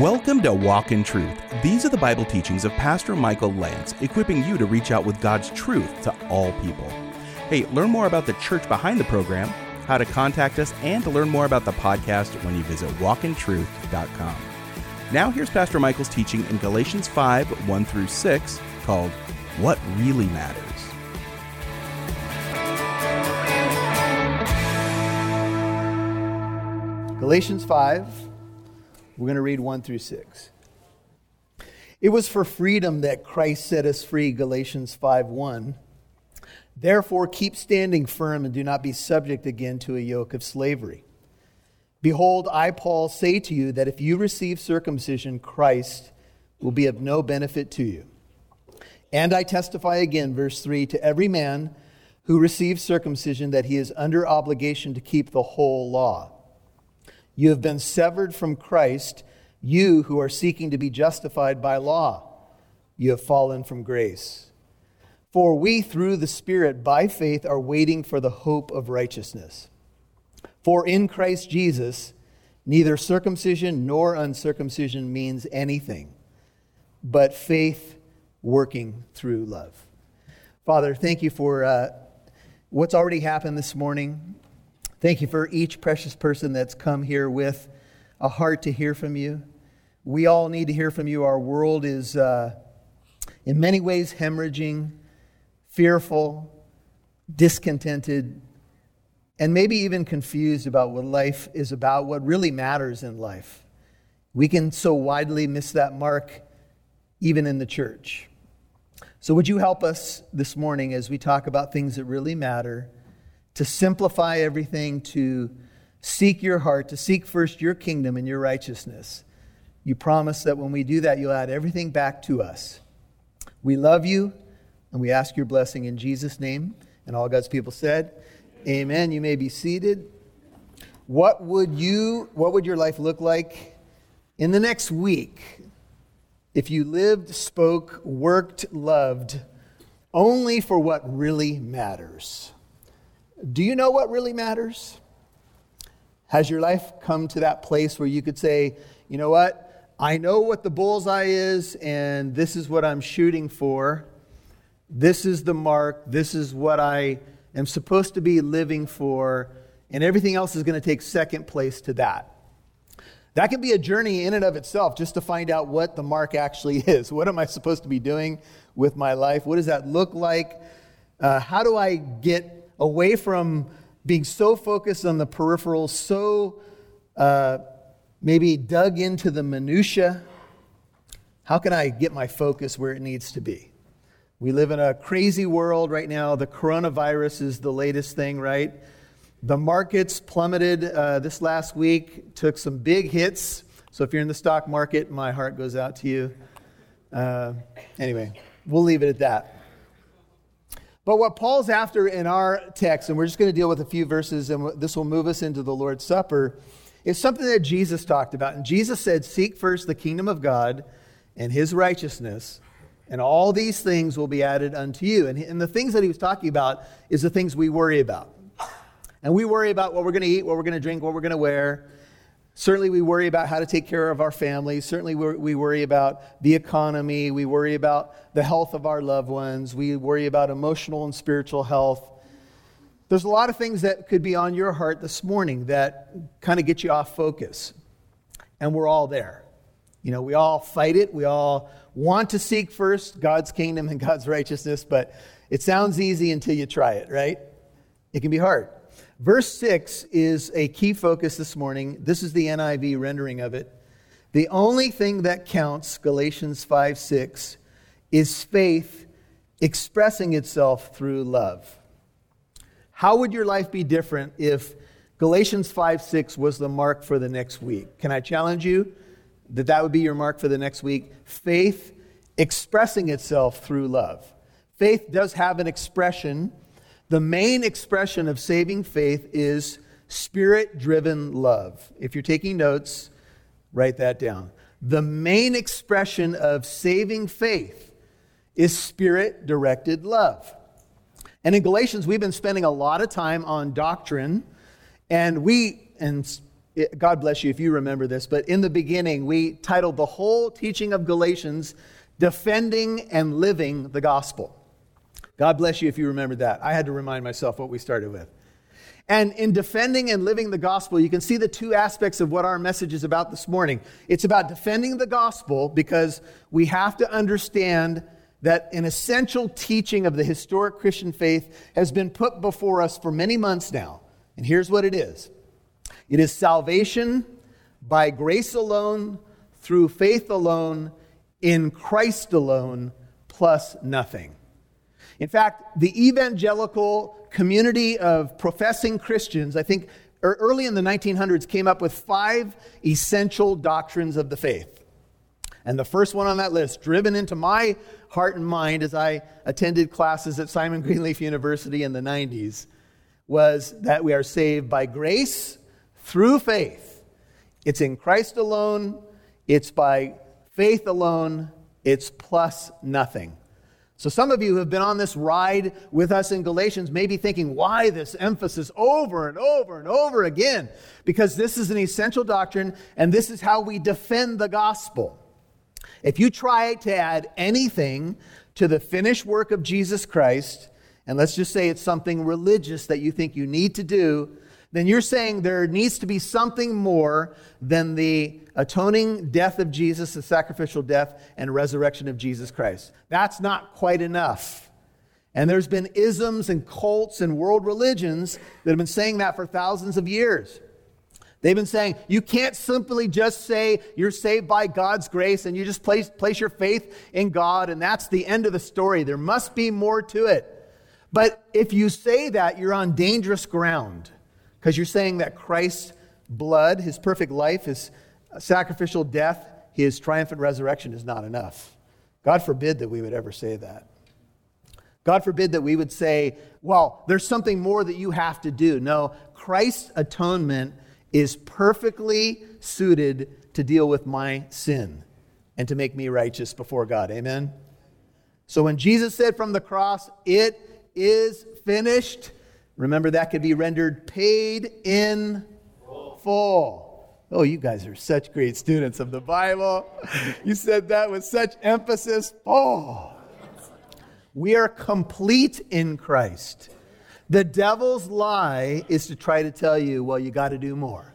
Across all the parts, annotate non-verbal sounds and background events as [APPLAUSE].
Welcome to Walk in Truth. These are the Bible teachings of Pastor Michael Lance, equipping you to reach out with God's truth to all people. Hey, learn more about the church behind the program, how to contact us, and to learn more about the podcast when you visit walkintruth.com. Now, here's Pastor Michael's teaching in Galatians 5 1 through 6 called What Really Matters. Galatians 5, we're going to read 1 through 6. It was for freedom that Christ set us free, Galatians 5 1. Therefore, keep standing firm and do not be subject again to a yoke of slavery. Behold, I, Paul, say to you that if you receive circumcision, Christ will be of no benefit to you. And I testify again, verse 3 to every man who receives circumcision that he is under obligation to keep the whole law. You have been severed from Christ, you who are seeking to be justified by law. You have fallen from grace. For we, through the Spirit, by faith, are waiting for the hope of righteousness. For in Christ Jesus, neither circumcision nor uncircumcision means anything, but faith working through love. Father, thank you for uh, what's already happened this morning. Thank you for each precious person that's come here with a heart to hear from you. We all need to hear from you. Our world is, uh, in many ways, hemorrhaging fearful, discontented, and maybe even confused about what life is about, what really matters in life. We can so widely miss that mark even in the church. So, would you help us this morning as we talk about things that really matter to simplify everything, to seek your heart, to seek first your kingdom and your righteousness? You promise that when we do that, you'll add everything back to us. We love you. And we ask your blessing in Jesus' name. And all God's people said, Amen. You may be seated. What would you, what would your life look like in the next week if you lived, spoke, worked, loved only for what really matters? Do you know what really matters? Has your life come to that place where you could say, you know what? I know what the bullseye is, and this is what I'm shooting for. This is the mark. This is what I am supposed to be living for. And everything else is going to take second place to that. That can be a journey in and of itself just to find out what the mark actually [LAUGHS] is. What am I supposed to be doing with my life? What does that look like? Uh, how do I get away from being so focused on the peripheral, so uh, maybe dug into the minutia? How can I get my focus where it needs to be? We live in a crazy world right now. The coronavirus is the latest thing, right? The markets plummeted uh, this last week, took some big hits. So if you're in the stock market, my heart goes out to you. Uh, anyway, we'll leave it at that. But what Paul's after in our text, and we're just going to deal with a few verses, and this will move us into the Lord's Supper, is something that Jesus talked about. And Jesus said, Seek first the kingdom of God and his righteousness and all these things will be added unto you. And, and the things that he was talking about is the things we worry about. And we worry about what we're going to eat, what we're going to drink, what we're going to wear. Certainly, we worry about how to take care of our families. Certainly, we worry about the economy. We worry about the health of our loved ones. We worry about emotional and spiritual health. There's a lot of things that could be on your heart this morning that kind of get you off focus. And we're all there. You know, we all fight it. We all want to seek first God's kingdom and God's righteousness, but it sounds easy until you try it, right? It can be hard. Verse 6 is a key focus this morning. This is the NIV rendering of it. The only thing that counts, Galatians 5 6, is faith expressing itself through love. How would your life be different if Galatians 5 6 was the mark for the next week? Can I challenge you? that that would be your mark for the next week. Faith expressing itself through love. Faith does have an expression. The main expression of saving faith is spirit driven love. If you're taking notes, write that down. The main expression of saving faith is spirit directed love. And in Galatians, we've been spending a lot of time on doctrine, and we, and God bless you if you remember this, but in the beginning, we titled the whole teaching of Galatians, Defending and Living the Gospel. God bless you if you remember that. I had to remind myself what we started with. And in defending and living the gospel, you can see the two aspects of what our message is about this morning. It's about defending the gospel because we have to understand that an essential teaching of the historic Christian faith has been put before us for many months now. And here's what it is it is salvation by grace alone, through faith alone, in Christ alone, plus nothing. In fact, the evangelical community of professing Christians, I think er, early in the 1900s, came up with five essential doctrines of the faith. And the first one on that list, driven into my heart and mind as I attended classes at Simon Greenleaf University in the 90s, was that we are saved by grace through faith. It's in Christ alone, it's by faith alone, it's plus nothing. So, some of you who have been on this ride with us in Galatians may be thinking, why this emphasis over and over and over again? Because this is an essential doctrine, and this is how we defend the gospel. If you try to add anything to the finished work of Jesus Christ, and let's just say it's something religious that you think you need to do, then you're saying there needs to be something more than the atoning death of Jesus, the sacrificial death and resurrection of Jesus Christ. That's not quite enough. And there's been isms and cults and world religions that have been saying that for thousands of years. They've been saying you can't simply just say you're saved by God's grace and you just place, place your faith in God and that's the end of the story. There must be more to it. But if you say that, you're on dangerous ground because you're saying that Christ's blood, his perfect life, his sacrificial death, his triumphant resurrection is not enough. God forbid that we would ever say that. God forbid that we would say, well, there's something more that you have to do. No, Christ's atonement is perfectly suited to deal with my sin and to make me righteous before God. Amen? So when Jesus said from the cross, it is finished, remember that could be rendered paid in full. Oh, you guys are such great students of the Bible. You said that with such emphasis. Oh, we are complete in Christ. The devil's lie is to try to tell you, well, you got to do more.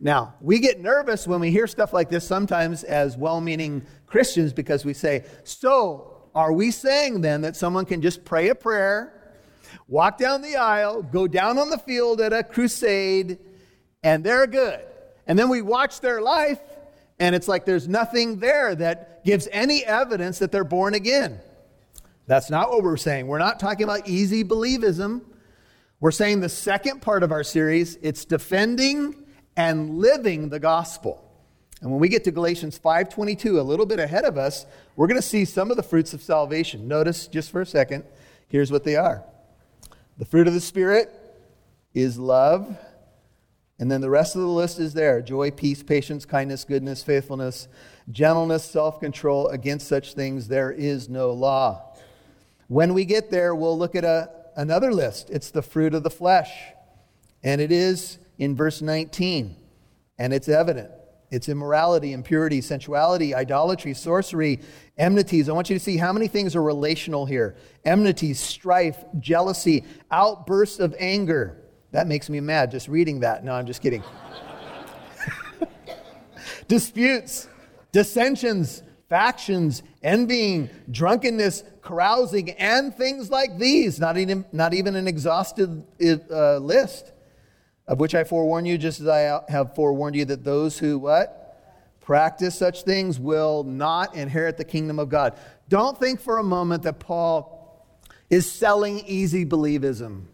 Now, we get nervous when we hear stuff like this sometimes as well meaning Christians because we say, so are we saying then that someone can just pray a prayer, walk down the aisle, go down on the field at a crusade, and they're good? And then we watch their life, and it's like there's nothing there that gives any evidence that they're born again. That's not what we're saying. We're not talking about easy believism. We're saying the second part of our series, it's defending and living the gospel. And when we get to Galatians 5:22, a little bit ahead of us, we're going to see some of the fruits of salvation. Notice just for a second, here's what they are. The fruit of the spirit is love, and then the rest of the list is there joy, peace, patience, kindness, goodness, faithfulness, gentleness, self control. Against such things there is no law. When we get there, we'll look at a, another list. It's the fruit of the flesh. And it is in verse 19. And it's evident it's immorality, impurity, sensuality, idolatry, sorcery, enmities. I want you to see how many things are relational here enmities, strife, jealousy, outbursts of anger that makes me mad just reading that. No, I'm just kidding. [LAUGHS] Disputes, dissensions, factions, envying, drunkenness, carousing, and things like these. Not even, not even an exhaustive uh, list, of which I forewarn you, just as I have forewarned you, that those who what? Practice such things will not inherit the kingdom of God. Don't think for a moment that Paul is selling easy believism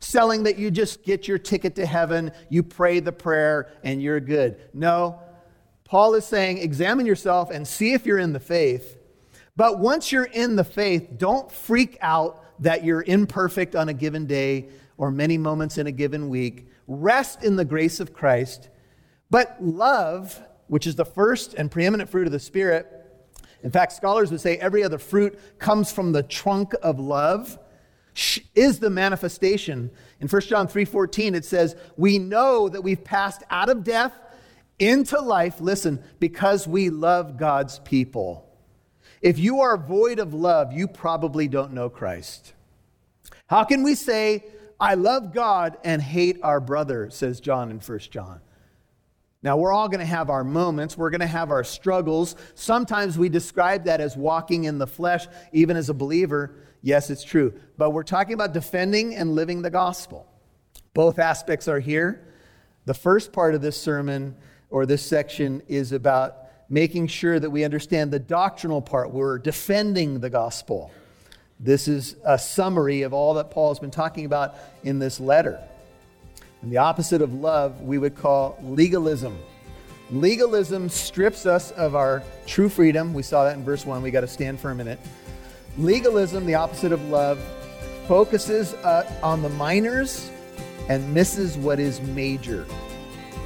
selling that you just get your ticket to heaven, you pray the prayer, and you're good. No, Paul is saying, examine yourself and see if you're in the faith. But once you're in the faith, don't freak out that you're imperfect on a given day or many moments in a given week. Rest in the grace of Christ. But love, which is the first and preeminent fruit of the Spirit, in fact, scholars would say every other fruit comes from the trunk of love is the manifestation. In 1 John 3:14 it says, "We know that we've passed out of death into life, listen, because we love God's people." If you are void of love, you probably don't know Christ. How can we say, I love God and hate our brother, says John in 1 John? Now, we're all going to have our moments. We're going to have our struggles. Sometimes we describe that as walking in the flesh, even as a believer. Yes, it's true. But we're talking about defending and living the gospel. Both aspects are here. The first part of this sermon or this section is about making sure that we understand the doctrinal part. We're defending the gospel. This is a summary of all that Paul has been talking about in this letter. And the opposite of love, we would call legalism. Legalism strips us of our true freedom. We saw that in verse 1. We got to stand for a minute. Legalism, the opposite of love, focuses uh, on the minors and misses what is major.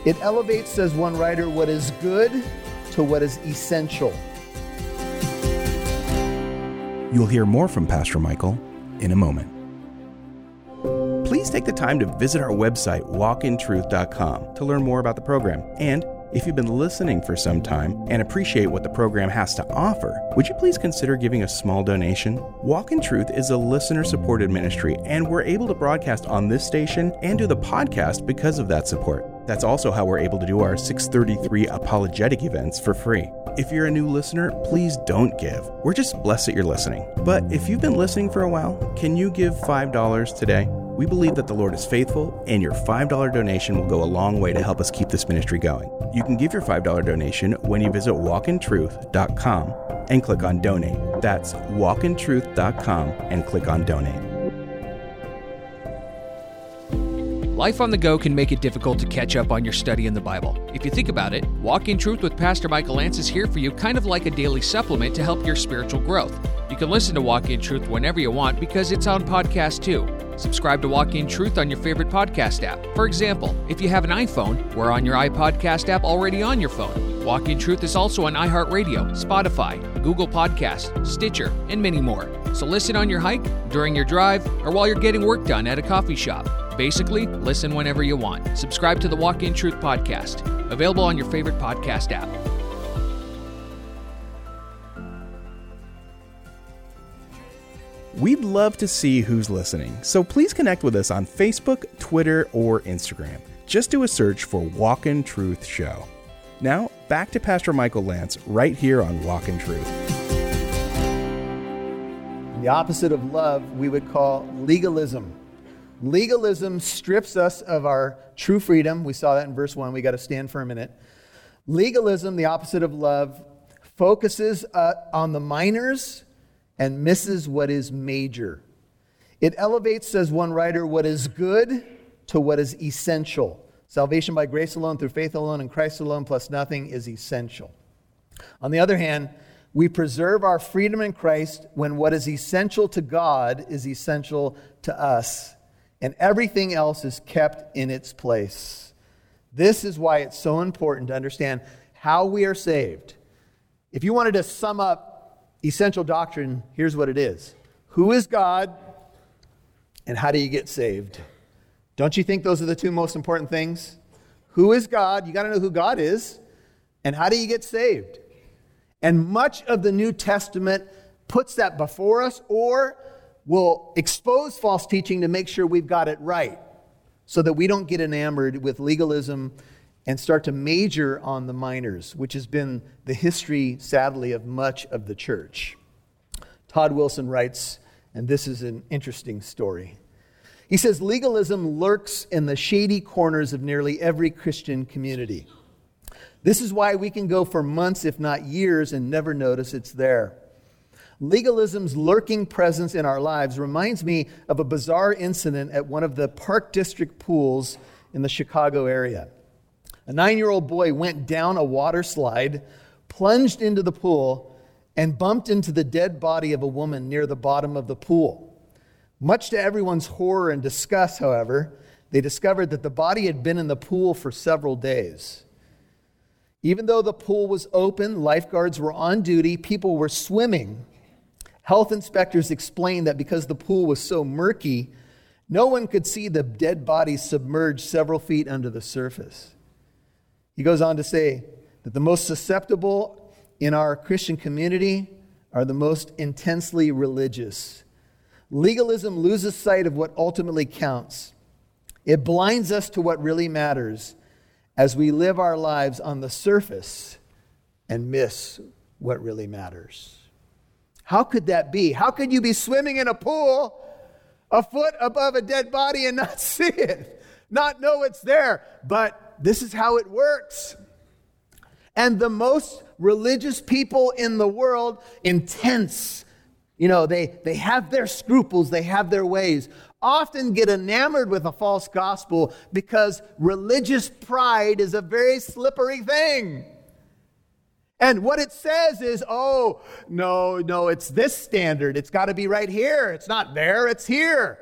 It elevates, says one writer, what is good to what is essential. You'll hear more from Pastor Michael in a moment. Please take the time to visit our website, walkintruth.com, to learn more about the program. And if you've been listening for some time and appreciate what the program has to offer, would you please consider giving a small donation? Walk in Truth is a listener supported ministry, and we're able to broadcast on this station and do the podcast because of that support. That's also how we're able to do our 633 apologetic events for free. If you're a new listener, please don't give. We're just blessed that you're listening. But if you've been listening for a while, can you give $5 today? We believe that the Lord is faithful, and your $5 donation will go a long way to help us keep this ministry going. You can give your $5 donation when you visit walkintruth.com and click on donate. That's walkintruth.com and click on donate. Life on the go can make it difficult to catch up on your study in the Bible. If you think about it, Walk in Truth with Pastor Michael Lance is here for you kind of like a daily supplement to help your spiritual growth. You can listen to Walk in Truth whenever you want because it's on podcast too. Subscribe to Walk in Truth on your favorite podcast app. For example, if you have an iPhone, we're on your iPodcast app already on your phone. Walk in Truth is also on iHeartRadio, Spotify, Google Podcast, Stitcher, and many more. So listen on your hike, during your drive, or while you're getting work done at a coffee shop. Basically, listen whenever you want. Subscribe to the Walk in Truth podcast, available on your favorite podcast app. We'd love to see who's listening, so please connect with us on Facebook, Twitter, or Instagram. Just do a search for Walk in Truth Show. Now, back to Pastor Michael Lance right here on Walk in Truth. The opposite of love we would call legalism. Legalism strips us of our true freedom. We saw that in verse 1. We got to stand for a minute. Legalism, the opposite of love, focuses uh, on the minors and misses what is major. It elevates, says one writer, what is good to what is essential. Salvation by grace alone, through faith alone, in Christ alone, plus nothing is essential. On the other hand, we preserve our freedom in Christ when what is essential to God is essential to us and everything else is kept in its place. This is why it's so important to understand how we are saved. If you wanted to sum up essential doctrine, here's what it is Who is God, and how do you get saved? Don't you think those are the two most important things? Who is God? You got to know who God is. And how do you get saved? And much of the New Testament puts that before us or will expose false teaching to make sure we've got it right so that we don't get enamored with legalism and start to major on the minors, which has been the history, sadly, of much of the church. Todd Wilson writes, and this is an interesting story. He says legalism lurks in the shady corners of nearly every Christian community. This is why we can go for months, if not years, and never notice it's there. Legalism's lurking presence in our lives reminds me of a bizarre incident at one of the Park District pools in the Chicago area. A nine year old boy went down a water slide, plunged into the pool, and bumped into the dead body of a woman near the bottom of the pool. Much to everyone's horror and disgust, however, they discovered that the body had been in the pool for several days. Even though the pool was open, lifeguards were on duty, people were swimming Health inspectors explained that because the pool was so murky, no one could see the dead body submerged several feet under the surface. He goes on to say that the most susceptible in our Christian community are the most intensely religious. Legalism loses sight of what ultimately counts. It blinds us to what really matters as we live our lives on the surface and miss what really matters. How could that be? How could you be swimming in a pool a foot above a dead body and not [LAUGHS] see it? Not know it's there? But this is how it works. And the most religious people in the world, intense, you know, they, they have their scruples, they have their ways, often get enamored with a false gospel because religious pride is a very slippery thing. And what it says is, oh, no, no, it's this standard. It's got to be right here. It's not there, it's here.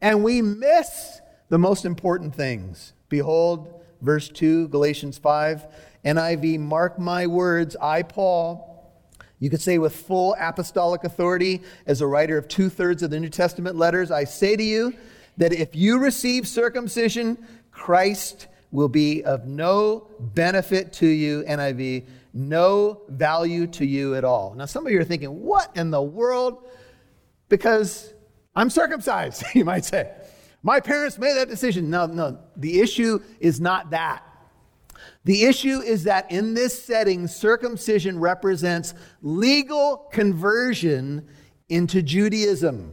And we miss the most important things. Behold, verse 2, Galatians 5, NIV, mark my words, I, Paul, you could say with full apostolic authority as a writer of two thirds of the New Testament letters, I say to you that if you receive circumcision, Christ will be of no benefit to you, NIV, no value to you at all. Now, some of you are thinking, what in the world? Because I'm circumcised, [LAUGHS] you might say. My parents made that decision. No, no, the issue is not that. The issue is that in this setting, circumcision represents legal conversion into Judaism.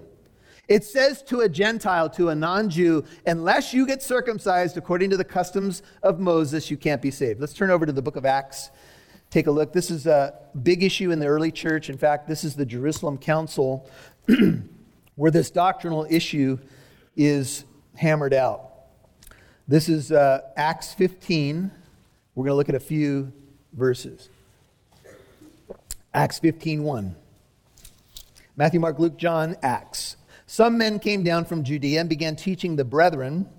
It says to a Gentile, to a non Jew, unless you get circumcised according to the customs of Moses, you can't be saved. Let's turn over to the book of Acts. Take a look. This is a big issue in the early church. In fact, this is the Jerusalem Council [CLEARS THROAT] where this doctrinal issue is hammered out. This is uh, Acts 15. We're going to look at a few verses. Acts 15 1. Matthew, Mark, Luke, John, Acts. Some men came down from Judea and began teaching the brethren,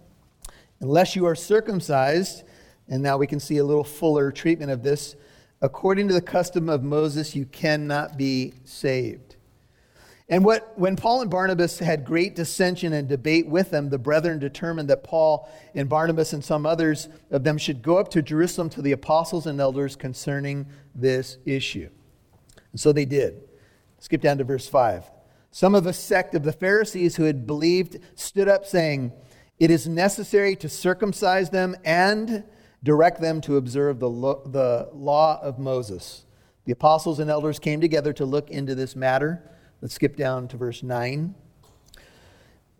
unless you are circumcised, and now we can see a little fuller treatment of this, according to the custom of Moses, you cannot be saved. And what, when Paul and Barnabas had great dissension and debate with them, the brethren determined that Paul and Barnabas and some others of them should go up to Jerusalem to the apostles and elders concerning this issue. And so they did. Skip down to verse 5. Some of the sect of the Pharisees who had believed stood up, saying, It is necessary to circumcise them and direct them to observe the, lo- the law of Moses. The apostles and elders came together to look into this matter. Let's skip down to verse 9.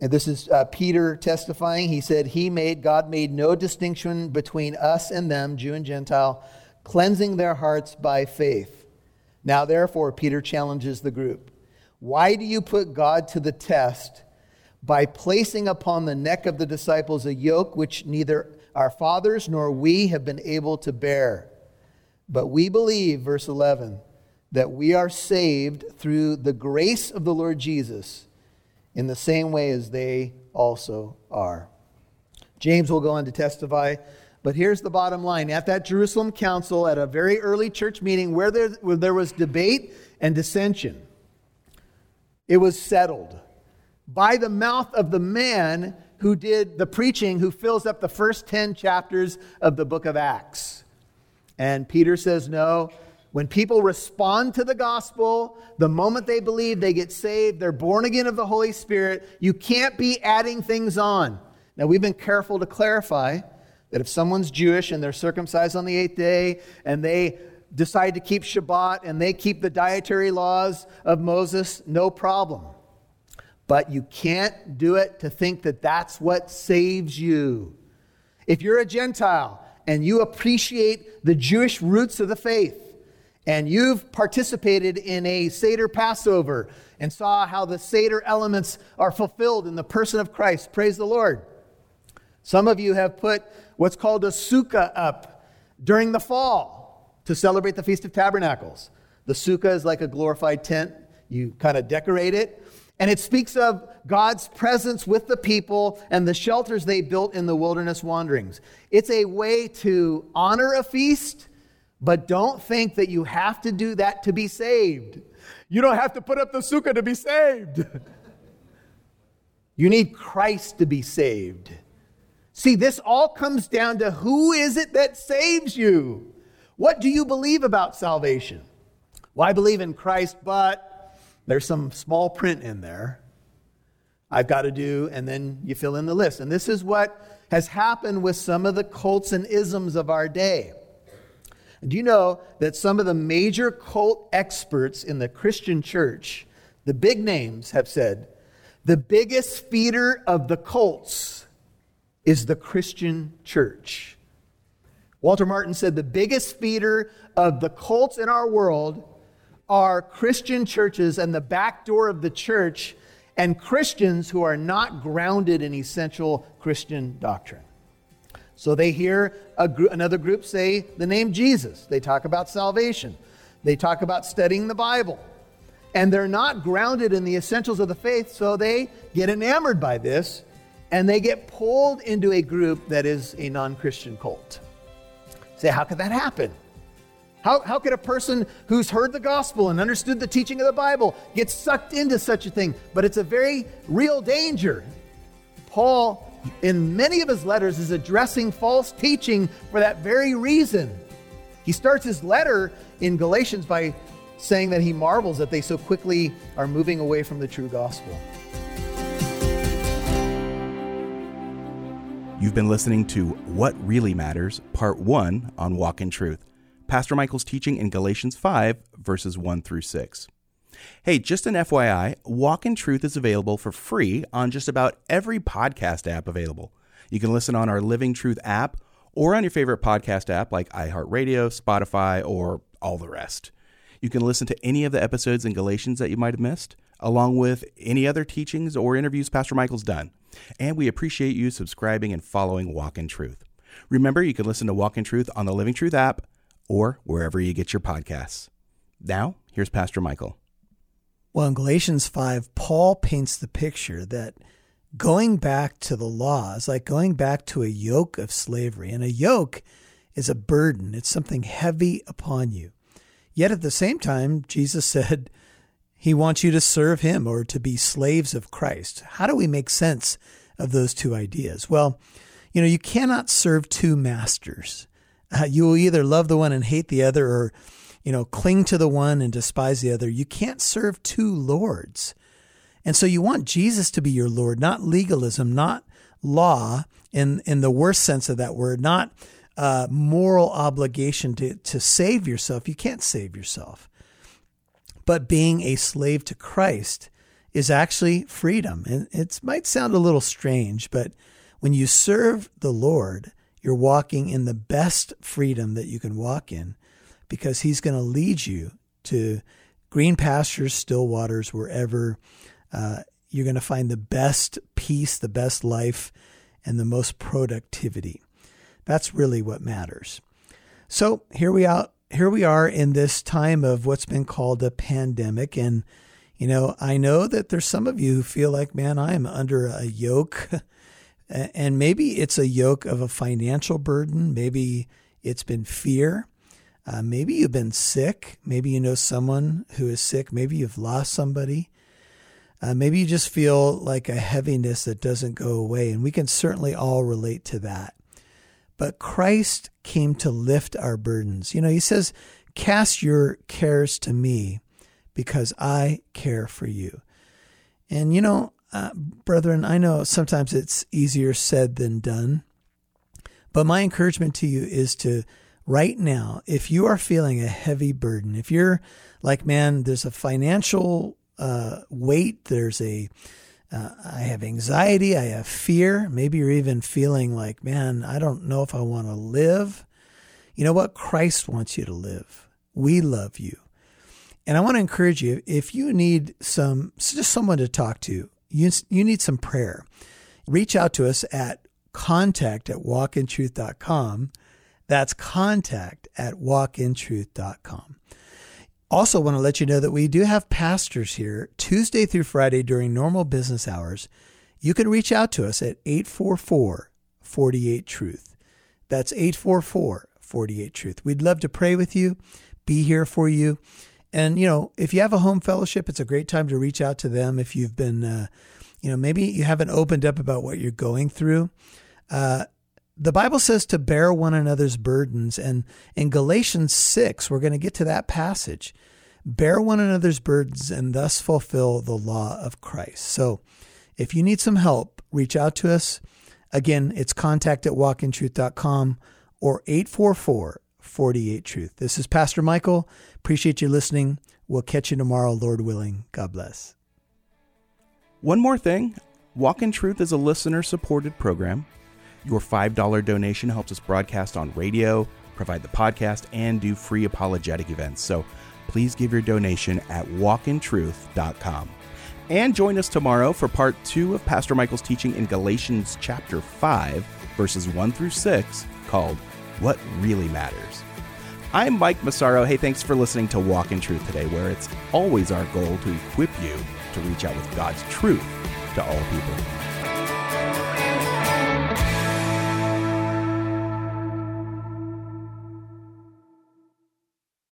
And this is uh, Peter testifying. He said, He made, God made no distinction between us and them, Jew and Gentile, cleansing their hearts by faith. Now, therefore, Peter challenges the group. Why do you put God to the test by placing upon the neck of the disciples a yoke which neither our fathers nor we have been able to bear? But we believe, verse 11, that we are saved through the grace of the Lord Jesus in the same way as they also are. James will go on to testify, but here's the bottom line. At that Jerusalem council, at a very early church meeting where there, where there was debate and dissension, it was settled by the mouth of the man who did the preaching, who fills up the first 10 chapters of the book of Acts. And Peter says, No, when people respond to the gospel, the moment they believe, they get saved, they're born again of the Holy Spirit. You can't be adding things on. Now, we've been careful to clarify that if someone's Jewish and they're circumcised on the eighth day and they decide to keep Shabbat and they keep the dietary laws of Moses, no problem. But you can't do it to think that that's what saves you. If you're a Gentile and you appreciate the Jewish roots of the faith, and you've participated in a Seder Passover and saw how the Seder elements are fulfilled in the person of Christ, praise the Lord. Some of you have put what's called a sukkah up during the fall to celebrate the Feast of Tabernacles. The sukkah is like a glorified tent, you kind of decorate it. And it speaks of God's presence with the people and the shelters they built in the wilderness wanderings. It's a way to honor a feast But don't think that you have to do that to be saved. You don't have to put up the sukkah to be saved. You need Christ to be saved. See, this all comes down to who is it that saves you? What do you believe about salvation? Well, I believe in Christ, but there's some small print in there. I've got to do, and then you fill in the list. And this is what has happened with some of the cults and isms of our day. Do you know that some of the major cult experts in the Christian church, the big names, have said the biggest feeder of the cults is the Christian church. Walter Martin said the biggest feeder of the cults in our world are Christian churches and the back door of the church and Christians who are not grounded in essential Christian doctrine. So they hear another group say the name Jesus. They talk about salvation. They talk about studying the Bible. And they're not grounded in the essentials of the faith, so they get enamored by this and they get pulled into a group that is a non Christian cult. Say, how could that happen? How, how could a person who's heard the gospel and understood the teaching of the Bible get sucked into such a thing? But it's a very real danger. Paul in many of his letters is addressing false teaching for that very reason. He starts his letter in Galatians by saying that he marvels that they so quickly are moving away from the true gospel. You've been listening to What Really Matters, Part 1 on Walk in Truth. Pastor Michael's teaching in Galatians 5, verses 1 through 6. Hey, just an FYI, Walk in Truth is available for free on just about every podcast app available. You can listen on our Living Truth app or on your favorite podcast app like iHeartRadio, Spotify, or all the rest. You can listen to any of the episodes in Galatians that you might have missed, along with any other teachings or interviews Pastor Michael's done. And we appreciate you subscribing and following Walk in Truth. Remember, you can listen to Walk in Truth on the Living Truth app or wherever you get your podcasts. Now, here's Pastor Michael. Well, in Galatians 5, Paul paints the picture that going back to the law is like going back to a yoke of slavery. And a yoke is a burden, it's something heavy upon you. Yet at the same time, Jesus [LAUGHS] said he wants you to serve him or to be slaves of Christ. How do we make sense of those two ideas? Well, you know, you cannot serve two masters. Uh, you will either love the one and hate the other or you know, cling to the one and despise the other. You can't serve two lords. And so you want Jesus to be your Lord, not legalism, not law in, in the worst sense of that word, not uh, moral obligation to, to save yourself. You can't save yourself. But being a slave to Christ is actually freedom. And it might sound a little strange, but when you serve the Lord, you're walking in the best freedom that you can walk in because He's going to lead you to green pastures, still waters, wherever uh, you're going to find the best peace, the best life, and the most productivity. That's really what matters. So here we are. Here we are in this time of what's been called a pandemic, and you know I know that there's some of you who feel like, man, I am under a yoke, [LAUGHS] and maybe it's a yoke of a financial burden. Maybe it's been fear. Uh, maybe you've been sick. Maybe you know someone who is sick. Maybe you've lost somebody. Uh, maybe you just feel like a heaviness that doesn't go away. And we can certainly all relate to that. But Christ came to lift our burdens. You know, he says, Cast your cares to me because I care for you. And, you know, uh, brethren, I know sometimes it's easier said than done. But my encouragement to you is to right now, if you are feeling a heavy burden, if you're like, man, there's a financial uh, weight, there's a, uh, I have anxiety, I have fear. Maybe you're even feeling like, man, I don't know if I want to live. You know what? Christ wants you to live. We love you. And I want to encourage you if you need some, just someone to talk to, you, you need some prayer, reach out to us at contact at walkintruth.com that's contact at walkintruth.com. Also, want to let you know that we do have pastors here Tuesday through Friday during normal business hours. You can reach out to us at 844 48 Truth. That's 844 48 Truth. We'd love to pray with you, be here for you. And, you know, if you have a home fellowship, it's a great time to reach out to them if you've been, uh, you know, maybe you haven't opened up about what you're going through. Uh, the Bible says to bear one another's burdens. And in Galatians 6, we're going to get to that passage. Bear one another's burdens and thus fulfill the law of Christ. So if you need some help, reach out to us. Again, it's contact at walkintruth.com or 844 48 Truth. This is Pastor Michael. Appreciate you listening. We'll catch you tomorrow, Lord willing. God bless. One more thing Walk in Truth is a listener supported program. Your $5 donation helps us broadcast on radio, provide the podcast, and do free apologetic events. So please give your donation at walkintruth.com. And join us tomorrow for part two of Pastor Michael's teaching in Galatians chapter 5, verses 1 through 6, called What Really Matters. I'm Mike Massaro. Hey, thanks for listening to Walk in Truth today, where it's always our goal to equip you to reach out with God's truth to all people.